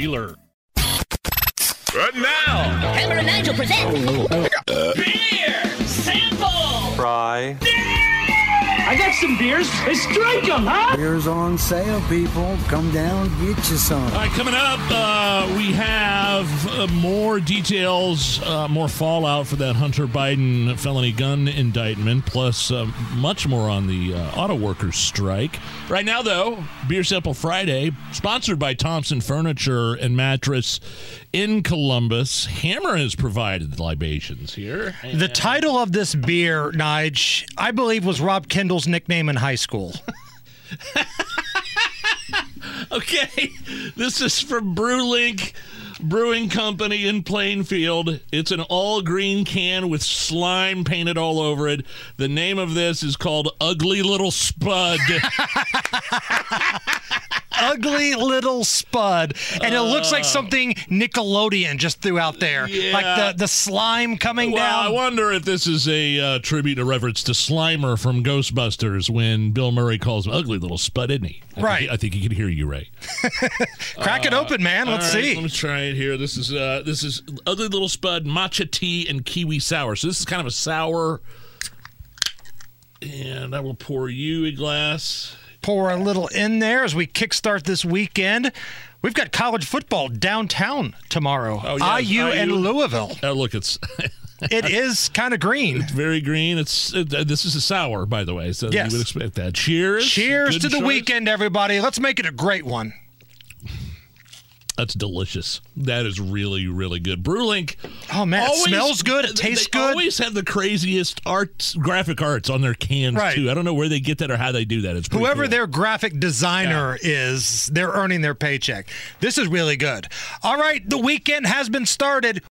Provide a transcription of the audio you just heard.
dealer. Right now, Hammer and Nigel present beer sample. Fry. I got some beers. Let's drink them, huh? Beer's on sale, people. Come down, get you some. All right, coming up, uh, we have uh, more details, uh, more fallout for that Hunter Biden felony gun indictment, plus uh, much more on the uh, auto workers strike. Right now, though, Beer Sample Friday, sponsored by Thompson Furniture and Mattress in Columbus. Hammer has provided the libations here. The title of this beer, Nige, I believe was Rob Nickname in high school. Okay, this is from Brew Link Brewing Company in Plainfield. It's an all green can with slime painted all over it. The name of this is called Ugly Little Spud. Ugly little spud. And it looks like something Nickelodeon just threw out there. Yeah. Like the, the slime coming down. well, I wonder if this is a uh, tribute, a reference to Slimer from Ghostbusters when Bill Murray calls him Ugly Little Spud, isn't he? I Right. Think, I think he can hear you, Ray. Crack it open, man. Let's right, see. Let me try it here. This is uh, this is Ugly Little Spud matcha tea and kiwi sour. So this is kind of a sour. And I will pour you a glass. Pour a little in there as we kickstart this weekend. We've got college football downtown tomorrow. Oh, yes, IU and Louisville. Oh, look, it's It is kind of green. very green. It's it, uh, this is a sour, by the way. So Yes. you would expect that. Cheers. Cheers Good to the weekend, everybody. Let's make it a great one. That's delicious. That is really, really good. Brew Link. Oh, man, it smells good. It tastes they good. always have the craziest arts, graphic arts on their cans Right. too. I don't know where they get that or how they do that. It's Whoever cool. their graphic designer is, they're earning their paycheck. This is really good. All right, the weekend has been started.